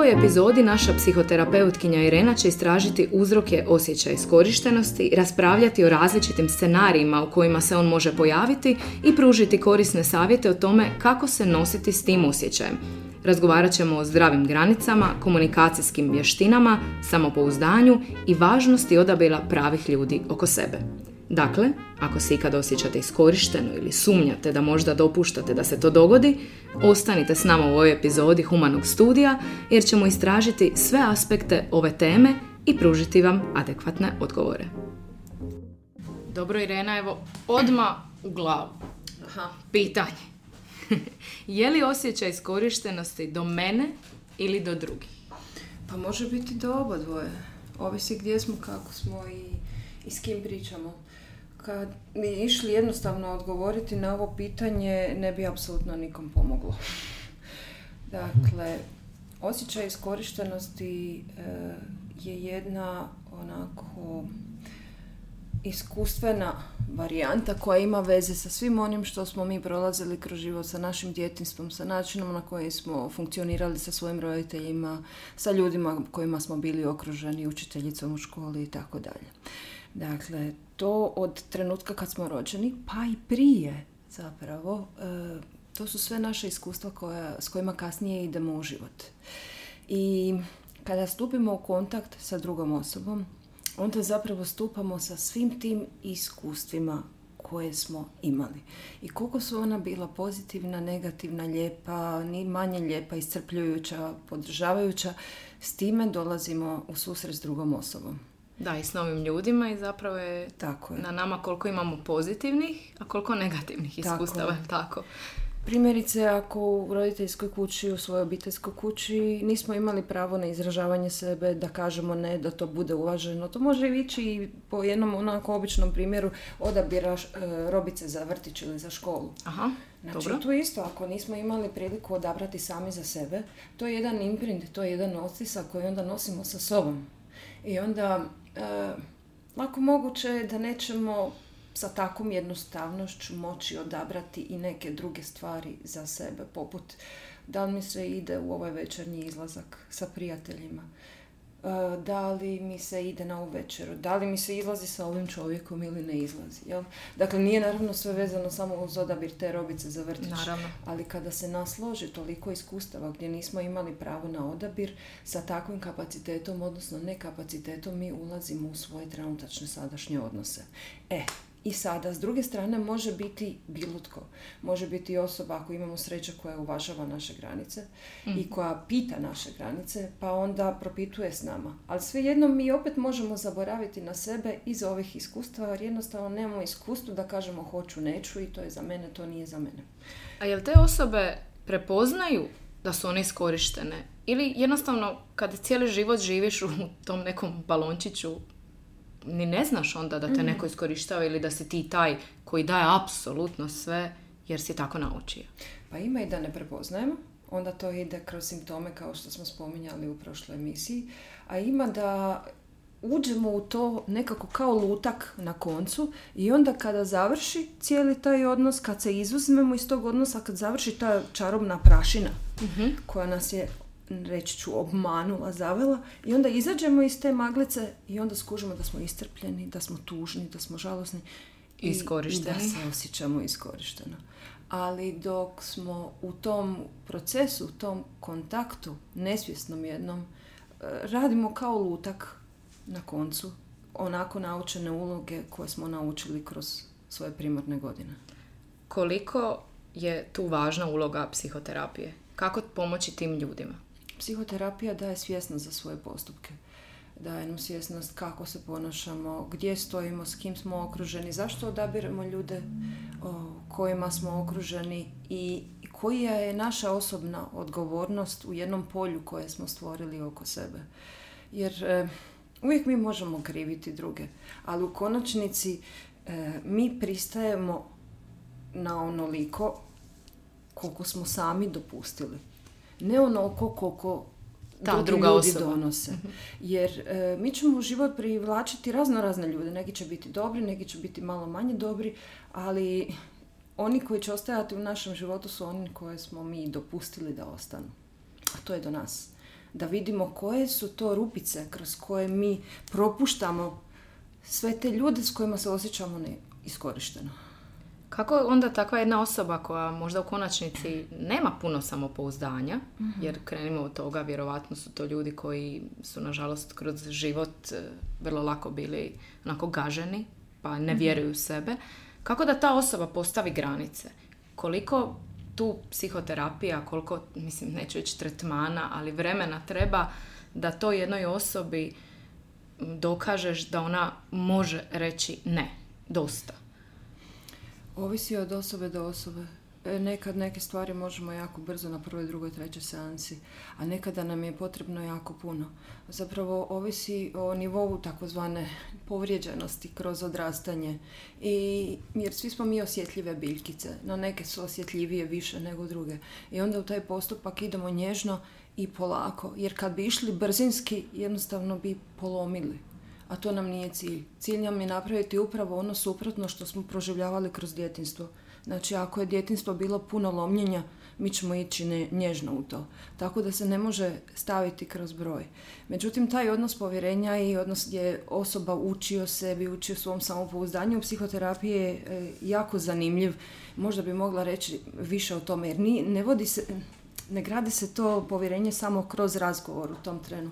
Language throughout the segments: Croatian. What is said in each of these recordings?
ovoj epizodi naša psihoterapeutkinja Irena će istražiti uzroke osjećaja iskorištenosti, raspravljati o različitim scenarijima u kojima se on može pojaviti i pružiti korisne savjete o tome kako se nositi s tim osjećajem. Razgovarat ćemo o zdravim granicama, komunikacijskim vještinama, samopouzdanju i važnosti odabira pravih ljudi oko sebe. Dakle, ako se ikad osjećate iskorišteno ili sumnjate da možda dopuštate da se to dogodi, ostanite s nama u ovoj epizodi Humanog studija jer ćemo istražiti sve aspekte ove teme i pružiti vam adekvatne odgovore. Dobro Irena, evo odma u glavu. Aha. Pitanje. je li osjećaj iskorištenosti do mene ili do drugih? Pa može biti do oba dvoje. Ovisi gdje smo, kako smo i, i s kim pričamo. Kad bi išli jednostavno odgovoriti na ovo pitanje, ne bi apsolutno nikom pomoglo. dakle, osjećaj iskorištenosti e, je jedna onako iskustvena varijanta koja ima veze sa svim onim što smo mi prolazili kroz život, sa našim djetinstvom, sa načinom na koji smo funkcionirali sa svojim roditeljima, sa ljudima kojima smo bili okruženi, učiteljicom u školi i tako dalje. Dakle, to od trenutka kad smo rođeni, pa i prije zapravo, e, to su sve naše iskustva koja, s kojima kasnije idemo u život. I kada stupimo u kontakt sa drugom osobom, onda zapravo stupamo sa svim tim iskustvima koje smo imali. I koliko su ona bila pozitivna, negativna, lijepa, ni manje lijepa, iscrpljujuća, podržavajuća, s time dolazimo u susret s drugom osobom. Da, i s novim ljudima i zapravo je, tako je. na nama koliko imamo pozitivnih, a koliko negativnih iskustava. Tako. tako. Primjerice, ako u roditeljskoj kući, u svojoj obiteljskoj kući nismo imali pravo na izražavanje sebe, da kažemo ne, da to bude uvaženo. To može ići i po jednom onako običnom primjeru odabira e, robice za vrtić ili za školu. Aha, znači, dobro. tu isto, ako nismo imali priliku odabrati sami za sebe, to je jedan imprint, to je jedan otisak koji onda nosimo sa sobom. I onda, lako moguće je da nećemo sa takvom jednostavnošću moći odabrati i neke druge stvari za sebe, poput da li mi se ide u ovaj večernji izlazak sa prijateljima, da li mi se ide na ovu večeru, da li mi se izlazi sa ovim čovjekom ili ne izlazi. Jel? Dakle, nije naravno sve vezano samo uz odabir te robice za vrtić, naravno. ali kada se nasloži toliko iskustava gdje nismo imali pravo na odabir, sa takvim kapacitetom, odnosno nekapacitetom, mi ulazimo u svoje trenutačne sadašnje odnose. E, i sada, s druge strane, može biti bilo tko. Može biti osoba, ako imamo sreće, koja uvažava naše granice i mhm. koja pita naše granice, pa onda propituje s nama. Ali svejedno mi opet možemo zaboraviti na sebe iz ovih iskustava, jer jednostavno nemamo iskustvo da kažemo hoću, neću i to je za mene, to nije za mene. A jel te osobe prepoznaju da su one iskorištene? Ili jednostavno, kad cijeli život živiš u tom nekom balončiću ni ne znaš onda da te mhm. neko iskorištava ili da si ti taj koji daje apsolutno sve jer si tako naučio. Pa ima i da ne prepoznajemo, onda to ide kroz simptome kao što smo spominjali u prošloj emisiji, a ima da uđemo u to nekako kao lutak na koncu i onda kada završi cijeli taj odnos, kad se izuzmemo iz tog odnosa, kad završi ta čarobna prašina mhm. koja nas je reći ću, obmanula, zavela i onda izađemo iz te maglice i onda skužimo da smo istrpljeni, da smo tužni, da smo žalosni i, i da se osjećamo iskorišteno. Ali dok smo u tom procesu, u tom kontaktu, nesvjesnom jednom, e, radimo kao lutak na koncu, onako naučene uloge koje smo naučili kroz svoje primarne godine. Koliko je tu važna uloga psihoterapije? Kako pomoći tim ljudima? Psihoterapija daje svjesnost za svoje postupke. Daje nam svjesnost kako se ponašamo, gdje stojimo, s kim smo okruženi, zašto odabiramo ljude kojima smo okruženi i koja je naša osobna odgovornost u jednom polju koje smo stvorili oko sebe. Jer e, uvijek mi možemo kriviti druge, ali u konačnici e, mi pristajemo na onoliko koliko smo sami dopustili ne onoliko koliko ta druga ljudi osoba. donose. Mhm. Jer e, mi ćemo u život privlačiti razno razne ljude. Neki će biti dobri, neki će biti malo manje dobri, ali oni koji će ostajati u našem životu su oni koje smo mi dopustili da ostanu. A to je do nas. Da vidimo koje su to rupice kroz koje mi propuštamo sve te ljude s kojima se osjećamo neiskorišteno. Kako onda takva jedna osoba koja možda u konačnici nema puno samopouzdanja, mhm. jer krenimo od toga, vjerovatno su to ljudi koji su nažalost kroz život e, vrlo lako bili onako gaženi, pa ne mhm. vjeruju u sebe. Kako da ta osoba postavi granice? Koliko tu psihoterapija, koliko, mislim, neću reći tretmana, ali vremena treba da to jednoj osobi dokažeš da ona može reći ne, dosta. Ovisi od osobe do osobe. E, nekad neke stvari možemo jako brzo na prvoj, drugoj, trećoj seansi, a nekada nam je potrebno jako puno. Zapravo ovisi o nivou takozvane povrijeđenosti kroz odrastanje. I, jer svi smo mi osjetljive biljkice. Na neke su osjetljivije više nego druge. I onda u taj postupak idemo nježno i polako. Jer kad bi išli brzinski, jednostavno bi polomili a to nam nije cilj. Cilj nam je napraviti upravo ono suprotno što smo proživljavali kroz djetinstvo. Znači, ako je djetinstvo bilo puno lomljenja, mi ćemo ići nježno u to. Tako da se ne može staviti kroz broj. Međutim, taj odnos povjerenja i odnos gdje osoba uči o sebi, uči o svom samopouzdanju u psihoterapiji je e, jako zanimljiv. Možda bi mogla reći više o tome, jer ne vodi se, ne gradi se to povjerenje samo kroz razgovor u tom trenu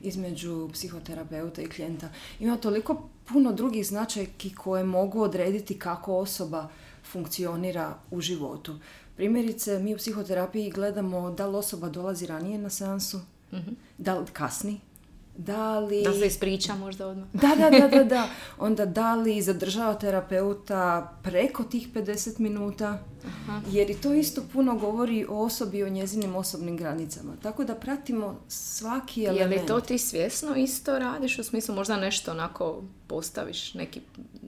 između psihoterapeuta i klijenta. Ima toliko puno drugih značajki koje mogu odrediti kako osoba funkcionira u životu. Primjerice, mi u psihoterapiji gledamo da li osoba dolazi ranije na seansu, mm da li kasni, da li... Da se ispriča možda odmah. Da, da, da, da, da. Onda da li zadržava terapeuta preko tih 50 minuta, Aha. jer i to isto puno govori o osobi i o njezinim osobnim granicama. Tako da pratimo svaki element. Je li to ti svjesno isto radiš? U smislu možda nešto onako postaviš, neki,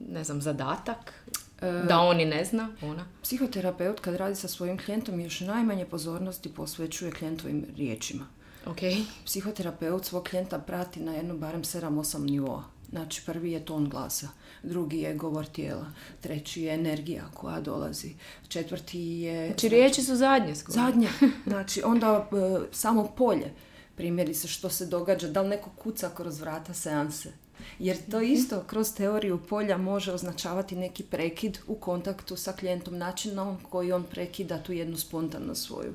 ne znam, zadatak? E, da on i ne zna, ona. Psihoterapeut kad radi sa svojim klijentom još najmanje pozornosti posvećuje klijentovim riječima. Okay. Psihoterapeut svog klijenta prati na jednu barem 7-8 nivoa. Znači prvi je ton glasa, drugi je govor tijela, treći je energija koja dolazi, četvrti je... Znači, riječi su zadnje skoro. Zadnje. Znači onda e, samo polje. Primjeri se što se događa, da li neko kuca kroz vrata seanse. Jer to mhm. isto kroz teoriju polja može označavati neki prekid u kontaktu sa klijentom, načinom koji on prekida tu jednu spontanu svoju.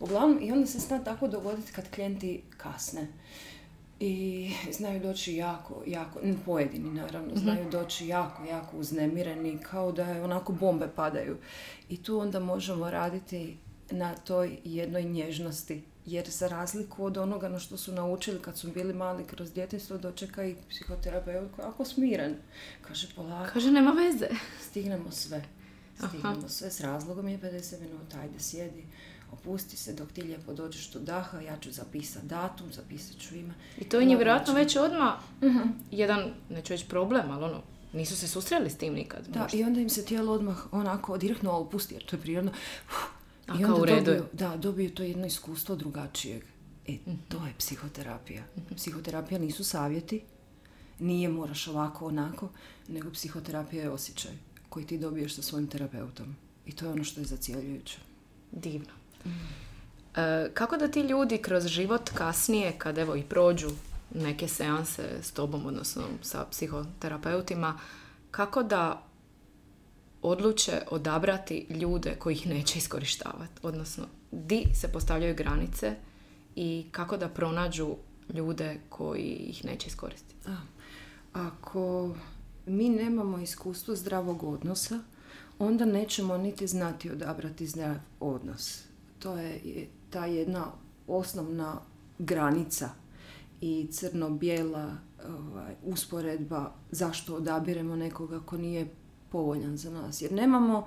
Uglavnom, i onda se zna tako dogoditi kad klijenti kasne. I znaju doći jako, jako, pojedini naravno, mhm. znaju doći jako, jako uznemireni, kao da je onako bombe padaju. I tu onda možemo raditi na toj jednoj nježnosti jer za razliku od onoga na što su naučili kad su bili mali kroz djetinstvo dočeka i psihoterapeut koji ako smiren. Kaže polako. Kaže nema veze. Stignemo sve. Stignemo sve s razlogom je 50 minuta. Ajde sjedi. Opusti se dok ti lijepo dođeš do daha, ja ću zapisati datum, zapisat ću ime. I to je njih vjerojatno već odmah uh jedan, neću reći problem, ali ono, nisu se susreli s tim nikad. Da, i onda im se tijelo odmah onako direktno opusti, jer to je prirodno. A I onda u redu dobiju, da, dobiju to jedno iskustvo drugačijeg. E, mhm. to je psihoterapija. Mhm. Psihoterapija nisu savjeti, nije moraš ovako, onako, nego psihoterapija je osjećaj koji ti dobiješ sa svojim terapeutom. I to je ono što je zacijeljujuće. Divno. E, kako da ti ljudi kroz život kasnije, kad evo i prođu neke seanse s tobom, odnosno sa psihoterapeutima, kako da odluče odabrati ljude koji ih neće iskorištavati. Odnosno, di se postavljaju granice i kako da pronađu ljude koji ih neće iskoristiti. Ako mi nemamo iskustvo zdravog odnosa, onda nećemo niti znati odabrati zdrav odnos. To je ta jedna osnovna granica i crno-bijela ovaj, usporedba zašto odabiremo nekoga ko nije povoljan za nas. Jer nemamo,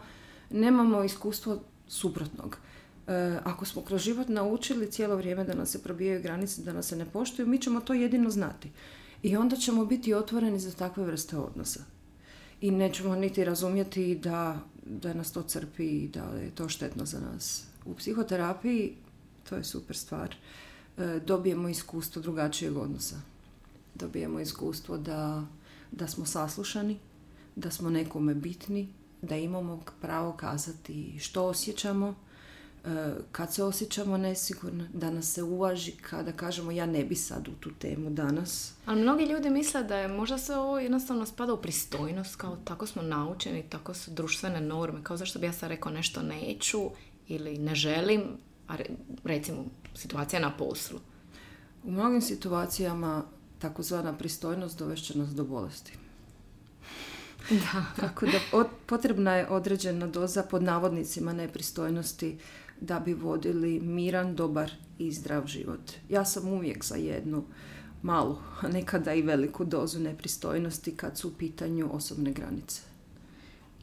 nemamo iskustvo suprotnog. E, ako smo kroz život naučili cijelo vrijeme da nas se probijaju granice, da nas se ne poštuju, mi ćemo to jedino znati. I onda ćemo biti otvoreni za takve vrste odnosa. I nećemo niti razumjeti da, da nas to crpi i da je to štetno za nas. U psihoterapiji to je super stvar. E, dobijemo iskustvo drugačijeg odnosa. Dobijemo iskustvo da, da smo saslušani, da smo nekome bitni, da imamo pravo kazati što osjećamo, kad se osjećamo nesigurno, da nas se uvaži, kada kažemo ja ne bi sad u tu temu danas. Ali mnogi ljudi misle da je možda se ovo jednostavno spada u pristojnost, kao tako smo naučeni, tako su društvene norme, kao zašto bi ja sad rekao nešto neću ili ne želim, a recimo situacija na poslu. U mnogim situacijama takozvana pristojnost dovešće nas do bolesti. Da. Tako da potrebna je određena doza pod navodnicima nepristojnosti da bi vodili miran, dobar i zdrav život. Ja sam uvijek za jednu malu, a nekada i veliku dozu nepristojnosti kad su u pitanju osobne granice.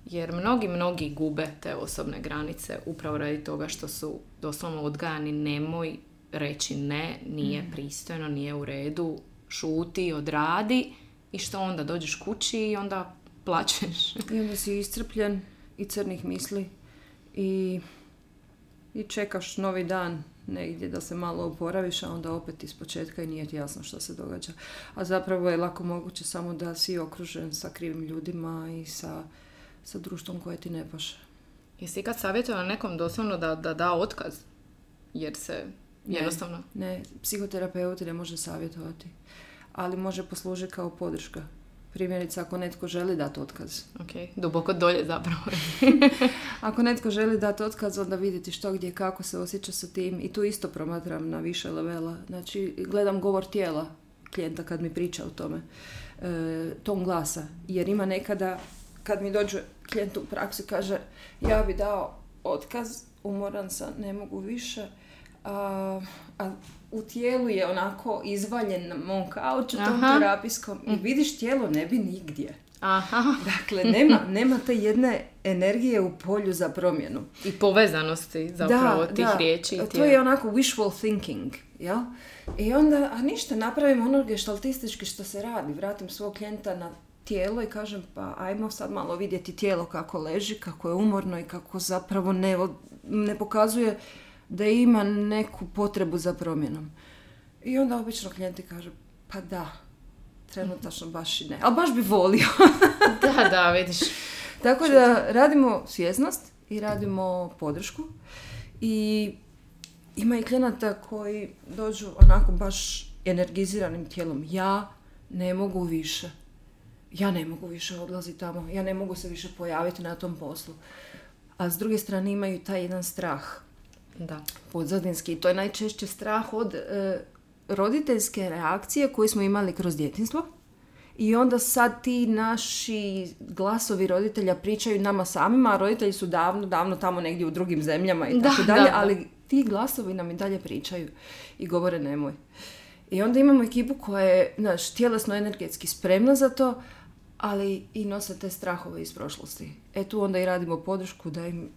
Jer mnogi, mnogi gube te osobne granice upravo radi toga što su doslovno odgajani nemoj reći ne, nije mm. pristojno, nije u redu, šuti, odradi i što onda dođeš kući i onda plaćeš. I onda si iscrpljen i crnih misli i, i čekaš novi dan negdje da se malo oporaviš, a onda opet iz početka i nije ti jasno što se događa. A zapravo je lako moguće samo da si okružen sa krivim ljudima i sa, sa društvom koje ti ne paše. Jesi ikad savjetovala nekom doslovno da, da da otkaz? Jer se jednostavno... Ne, psihoterapeut ne može savjetovati, ali može poslužiti kao podrška. Primjerice, ako netko želi dati otkaz. Ok, duboko dolje zapravo. ako netko želi dati otkaz, onda vidjeti što, gdje, kako se osjeća sa tim. I tu isto promatram na više levela. Znači, gledam govor tijela klijenta kad mi priča o tome. E, ton glasa. Jer ima nekada, kad mi dođe klijent u praksu kaže ja bi dao otkaz, umoran sam, ne mogu više. A, a u tijelu je onako izvaljen na mom kauču tom terapijskom i mm. vidiš tijelo ne bi nigdje. Aha. Dakle, nema, nema te jedne energije u polju za promjenu. I povezanosti zapravo da, tih da. riječi. To je onako wishful thinking. Ja? I onda, a ništa, napravim ono gestaltistički što se radi. Vratim svog klijenta na tijelo i kažem pa ajmo sad malo vidjeti tijelo kako leži, kako je umorno i kako zapravo ne, ne pokazuje da ima neku potrebu za promjenom. I onda obično klijenti kažu, pa da, trenutačno baš i ne, ali baš bi volio. da, da, vidiš. Tako da radimo svjesnost i radimo podršku i ima i klijenata koji dođu onako baš energiziranim tijelom. Ja ne mogu više. Ja ne mogu više odlaziti tamo. Ja ne mogu se više pojaviti na tom poslu. A s druge strane imaju taj jedan strah da. Podzadinski. To je najčešće strah od e, roditeljske reakcije koje smo imali kroz djetinstvo. I onda sad ti naši glasovi roditelja pričaju nama samima, a roditelji su davno, davno tamo negdje u drugim zemljama i tako dalje, ali ti glasovi nam i dalje pričaju i govore nemoj. I onda imamo ekipu koja je, znaš, tjelesno energetski spremna za to, ali i nose te strahove iz prošlosti. E tu onda i radimo podršku da im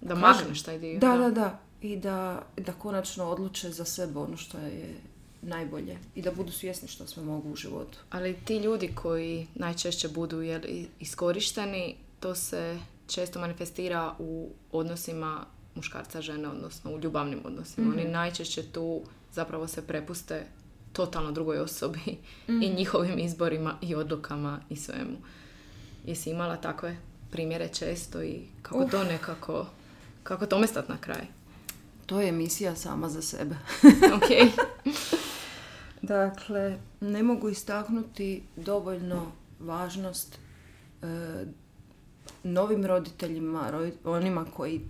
da magneš taj dio. Da, da, da. I da, da konačno odluče za sebe ono što je najbolje i da budu svjesni što sve mogu u životu. Ali ti ljudi koji najčešće budu jel, iskorišteni, to se često manifestira u odnosima muškarca žene, odnosno u ljubavnim odnosima. Oni mhm. najčešće tu zapravo se prepuste totalno drugoj osobi i mhm. njihovim izborima i odlukama i svemu. Jesi imala takve primjere često i kako to nekako kako tome stati na kraj? To je emisija sama za sebe. ok. dakle, ne mogu istaknuti dovoljno važnost e, novim roditeljima, onima koji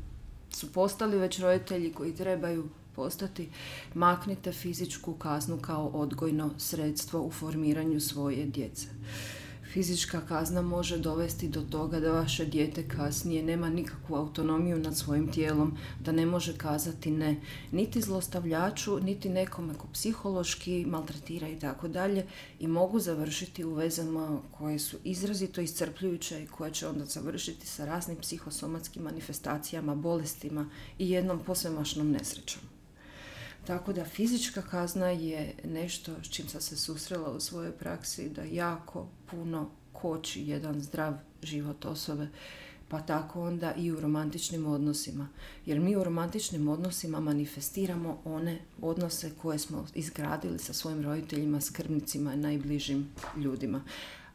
su postali već roditelji, koji trebaju postati, maknite fizičku kaznu kao odgojno sredstvo u formiranju svoje djece fizička kazna može dovesti do toga da vaše dijete kasnije nema nikakvu autonomiju nad svojim tijelom, da ne može kazati ne niti zlostavljaču, niti nekome ko psihološki maltretira i tako dalje i mogu završiti u vezama koje su izrazito iscrpljujuće i koje će onda završiti sa raznim psihosomatskim manifestacijama, bolestima i jednom posvemašnom nesrećom. Tako da fizička kazna je nešto s čim sam se susrela u svojoj praksi da jako puno koči jedan zdrav život osobe pa tako onda i u romantičnim odnosima. Jer mi u romantičnim odnosima manifestiramo one odnose koje smo izgradili sa svojim roditeljima, skrbnicima i najbližim ljudima.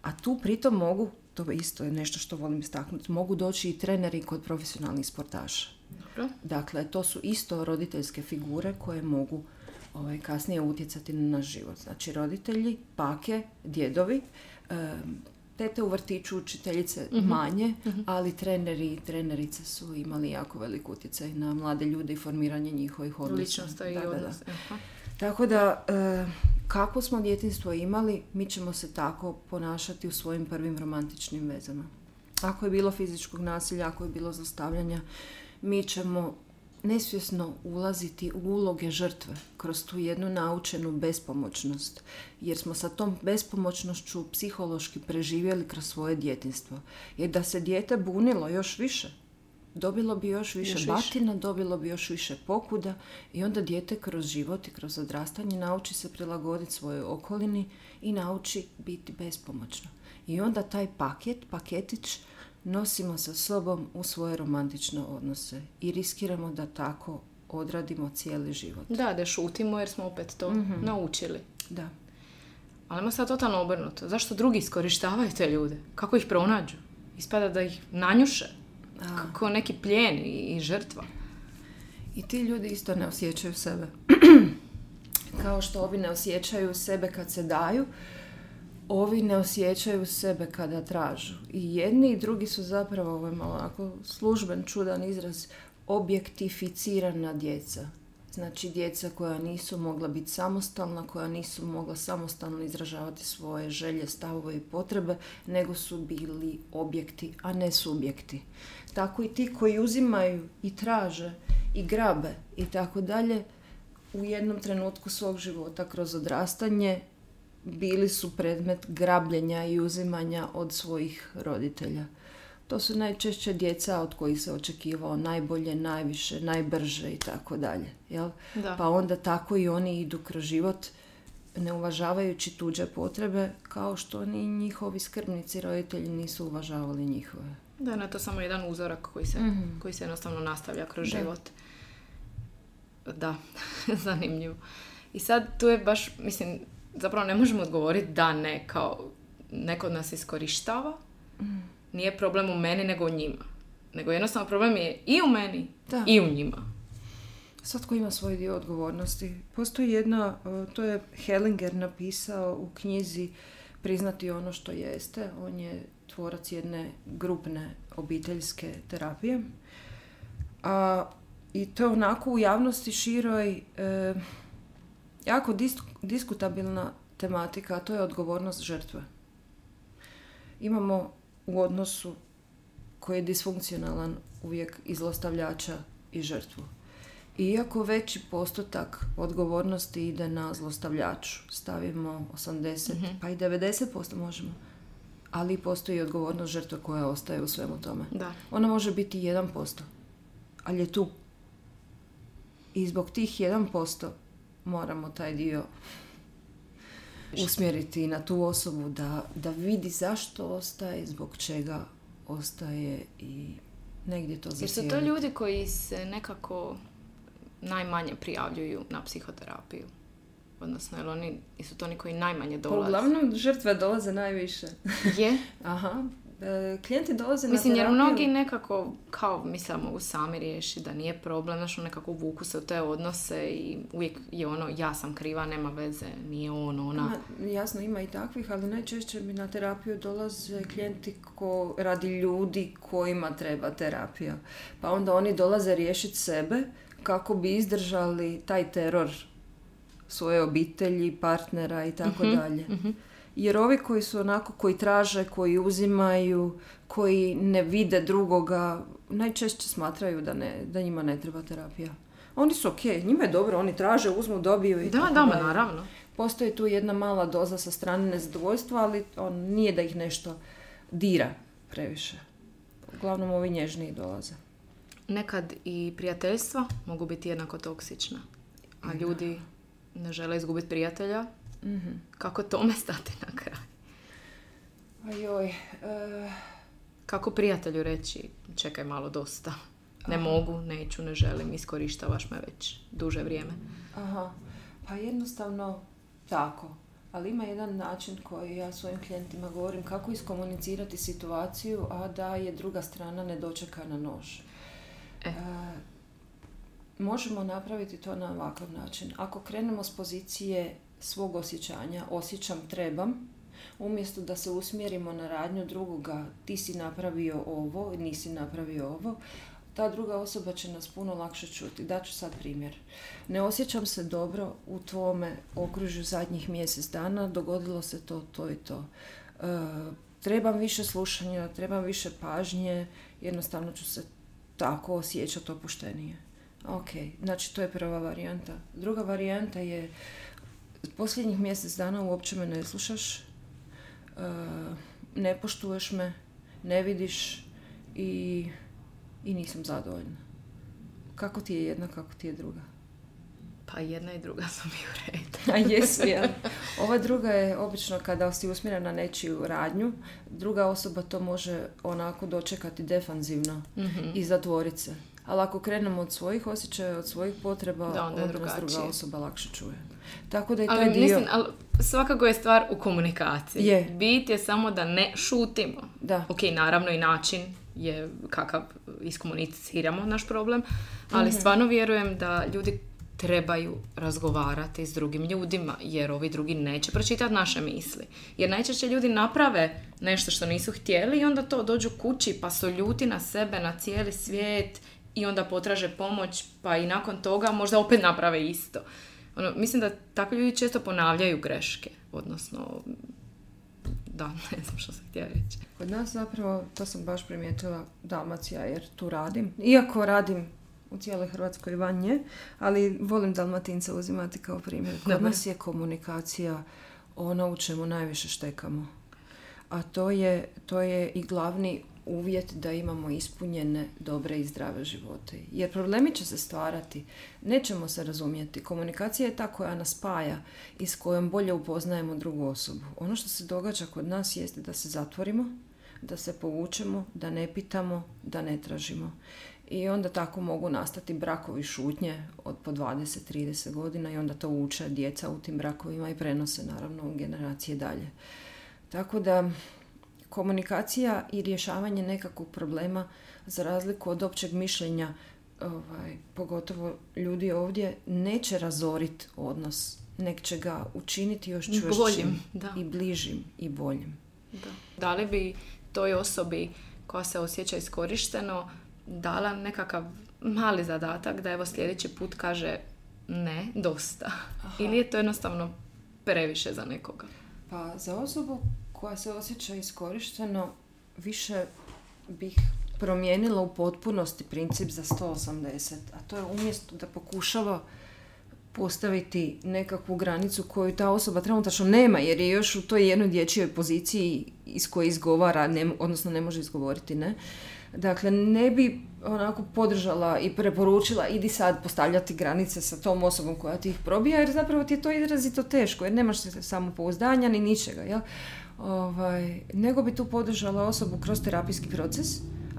A tu pritom mogu, to isto je nešto što volim istaknuti, mogu doći i treneri kod profesionalnih sportaša. Dobro. Dakle, to su isto roditeljske figure koje mogu ovaj, kasnije utjecati na naš život. Znači, roditelji, bake, djedovi, tete u vrtiću, učiteljice manje, ali treneri i trenerice su imali jako velik utjecaj na mlade ljude i formiranje njihovih odnosa. Ličnost i Da, da, da. odnos. Aha. Tako da, e, kako smo djetinstvo imali, mi ćemo se tako ponašati u svojim prvim romantičnim vezama. Ako je bilo fizičkog nasilja, ako je bilo zlostavljanja, mi ćemo nesvjesno ulaziti u uloge žrtve kroz tu jednu naučenu bespomoćnost. Jer smo sa tom bespomoćnošću psihološki preživjeli kroz svoje djetinstvo. Jer da se dijete bunilo još više, dobilo bi još više Još više. batina, dobilo bi još više pokuda i onda dijete kroz život i kroz odrastanje nauči se prilagoditi svojoj okolini i nauči biti bespomoćno. I onda taj paket, paketić nosimo sa sobom u svoje romantične odnose i riskiramo da tako odradimo cijeli život. Da, da šutimo jer smo opet to Mhm. naučili. Da. Ali ima sad totalno obrnuto. Zašto drugi iskorištavaju te ljude? Kako ih pronađu? Ispada da ih nanjuše. A. Kako neki plijen i, i žrtva. I ti ljudi isto ne osjećaju sebe. Kao što ovi ne osjećaju sebe kad se daju, ovi ne osjećaju sebe kada tražu. I jedni i drugi su zapravo, ovo je malo onako služben, čudan izraz, objektificirana djeca. Znači djeca koja nisu mogla biti samostalna, koja nisu mogla samostalno izražavati svoje želje, stavove i potrebe, nego su bili objekti, a ne subjekti. Tako i ti koji uzimaju i traže i grabe i tako dalje, u jednom trenutku svog života kroz odrastanje bili su predmet grabljenja i uzimanja od svojih roditelja. To su najčešće djeca od kojih se očekivao najbolje, najviše, najbrže i tako dalje. Jel? Da. Pa onda tako i oni idu kroz život ne uvažavajući tuđe potrebe kao što ni njihovi skrbnici roditelji nisu uvažavali njihove. Da, na to samo jedan uzorak koji se, Mhm. koji se jednostavno nastavlja kroz Da. život. Da, zanimljivo. I sad tu je baš, mislim, zapravo ne možemo odgovoriti da ne, kao neko od nas iskorištava. Mhm. Nije problem u meni, nego u njima. Nego jednostavno problem je i u meni Da. i u njima. Svatko ima svoj dio odgovornosti. Postoji jedna, e, to je Hellinger napisao u knjizi Priznati ono što jeste. On je tvorac jedne grupne obiteljske terapije. A, I to je onako u javnosti široj e, jako dis- diskutabilna tematika, a to je odgovornost žrtve. Imamo u odnosu koji je disfunkcionalan uvijek i zlostavljača i žrtvu. Iako veći postotak odgovornosti ide na zlostavljaču, stavimo 80, pa i 90% možemo, ali postoji odgovornost žrtve koja ostaje u svemu tome. Da. Ona može biti 1%, ali je tu. I zbog tih 1% moramo taj dio usmjeriti na tu osobu da, da vidi zašto ostaje, zbog čega ostaje i negdje to Jer su to ljudi koji se nekako najmanje prijavljuju na psihoterapiju. Odnosno, jel oni, su to oni koji najmanje Pa dolaze? uglavnom žrtve dolaze najviše. Je. Aha. E, klijenti dolaze Mislim, na jer terapiju. mnogi nekako, kao misle, mogu sami riješiti, da nije problem, znaš, ono nekako vuku se u te odnose i uvijek je ono, ja sam kriva, nema veze, nije on, ona. Ima, jasno, ima i takvih, ali najčešće mi na terapiju dolaze klijenti ko, radi ljudi kojima treba terapija. Pa onda oni dolaze riješiti sebe kako bi izdržali taj teror svoje obitelji, partnera i tako dalje. Jer ovi koji su onako, koji traže, koji uzimaju, koji ne vide drugoga, najčešće smatraju da, ne, da njima ne treba terapija. Oni su ok, njima je dobro, oni traže, uzmu, dobiju i Da, tako da, dalje. naravno. Postoji tu jedna mala doza sa strane nezadovoljstva, ali on nije da ih nešto dira previše. Uglavnom ovi nježniji dolaze. Nekad i prijateljstva mogu biti jednako toksična. A ljudi ne žele izgubiti prijatelja. Mhm. Kako tome stati na kraj? Ajoj, e, Kako prijatelju reći, čekaj malo dosta. Ne mogu, neću, ne želim, iskorištavaš me već duže vrijeme. aha, pa jednostavno tako. Ali ima jedan način koji ja svojim klijentima govorim kako iskomunicirati situaciju, a da je druga strana ne dočeka na nož. E. E, možemo napraviti to na ovakav način. Ako krenemo s pozicije svog osjećanja, osjećam, trebam, umjesto da se usmjerimo na radnju drugoga, ti si napravio ovo, nisi napravio ovo, ta druga osoba će nas puno lakše čuti. Daću sad primjer. Ne osjećam se dobro u tvome okružju zadnjih mjesec dana, dogodilo se to, to i to. E, trebam više slušanja, trebam više pažnje, jednostavno ću se tako osjećati opuštenije. Ok, znači to je prva varijanta. Druga varijanta je posljednjih mjesec dana uopće me ne slušaš, e, ne poštuješ me, ne vidiš i, i nisam zadovoljna. Kako ti je jedna, kako ti je druga? Pa jedna i druga su mi u redu. A jesu, ja. Ova druga je obično kada si usmjeren na nečiju radnju, druga osoba to može onako dočekati defanzivno mm i zatvoriti se. Ali ako krenemo od svojih osjećaja, od svojih potreba, da, onda, onda nas druga osoba lakše čuje. Tako da i ali, dio... Mislim, ali svakako je stvar u komunikaciji. Je. Bit je samo da ne šutimo. Da. Ok, naravno i način je kakav iskomuniciramo naš problem, ali mhm. stvarno vjerujem da ljudi trebaju razgovarati s drugim ljudima, jer ovi drugi neće pročitati naše misli. Jer najčešće ljudi naprave nešto što nisu htjeli i onda to dođu kući pa su ljuti na sebe, na cijeli svijet i onda potraže pomoć pa i nakon toga možda opet naprave isto. Ono, mislim da takvi ljudi često ponavljaju greške, odnosno da, ne znam što sam htjela reći. Kod nas zapravo, to sam baš primijetila Dalmacija jer tu radim. Iako radim u cijeloj Hrvatskoj van nje, ali volim Dalmatinca uzimati kao primjer. Kod nas je komunikacija ono u čemu najviše štekamo. A to je, to je i glavni uvjet da imamo ispunjene dobre i zdrave živote. Jer problemi će se stvarati, nećemo se razumjeti. Komunikacija je ta koja nas spaja i s kojom bolje upoznajemo drugu osobu. Ono što se događa kod nas jeste da se zatvorimo, da se povučemo, da ne pitamo, da ne tražimo. I onda tako mogu nastati brakovi šutnje od po 20-30 godina i onda to uče djeca u tim brakovima i prenose naravno u generacije dalje. Tako da komunikacija i rješavanje nekakvog problema za razliku od općeg mišljenja ovaj, pogotovo ljudi ovdje neće razoriti odnos nek će ga učiniti još čvršćim i bližim i boljim. Da. da li bi toj osobi koja se osjeća iskorišteno dala nekakav mali zadatak da evo sljedeći put kaže ne, dosta. Ili je to jednostavno previše za nekoga? Pa za osobu koja se osjeća iskorišteno više bih promijenila u potpunosti princip za 180, a to je umjesto da pokušava postaviti nekakvu granicu koju ta osoba trenutačno nema, jer je još u toj jednoj dječjoj poziciji iz koje izgovara, ne, odnosno ne može izgovoriti ne. Dakle, ne bi onako podržala i preporučila idi sad postavljati granice sa tom osobom koja ti ih probija, jer zapravo ti je to izrazito teško, jer nemaš samopouzdanja ni ničega, jel? Ovaj, nego bi tu podržala osobu kroz terapijski proces,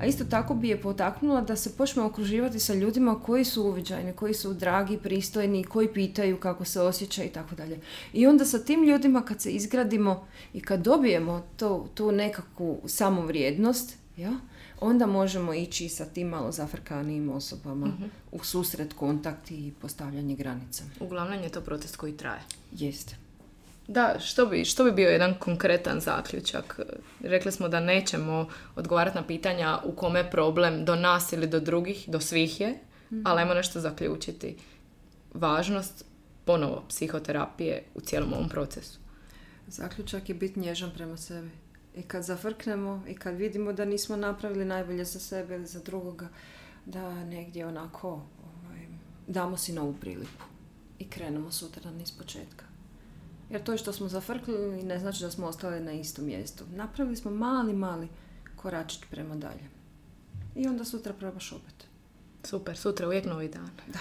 a isto tako bi je potaknula da se počne okruživati sa ljudima koji su uviđajni, koji su dragi, pristojni, koji pitaju kako se osjeća i tako dalje. I onda sa tim ljudima kad se izgradimo i kad dobijemo to, tu nekakvu samovrijednost, ja, onda možemo ići sa tim malo zafrkanijim osobama uh u susret, kontakt i postavljanje granica. Uglavnom je to proces koji traje. Jeste. Da, što bi, što bi bio jedan konkretan zaključak? Rekli smo da nećemo odgovarati na pitanja u kome problem do nas ili do drugih, do svih je, mm ali ajmo nešto zaključiti. Važnost ponovo psihoterapije u cijelom ovom procesu. Zaključak je biti nježan prema sebi. I kad zafrknemo i kad vidimo da nismo napravili najbolje za sebe ili za drugoga, da negdje onako ovaj, damo si novu priliku i krenemo sutra iz početka. Jer to što smo zafrkli ne znači da smo ostali na istom mjestu. Napravili smo mali, mali koračić prema dalje. I onda sutra probaš opet. Super, sutra uvijek novi dan. Da.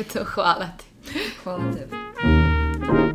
Eto, hvala ti. Hvala tebi.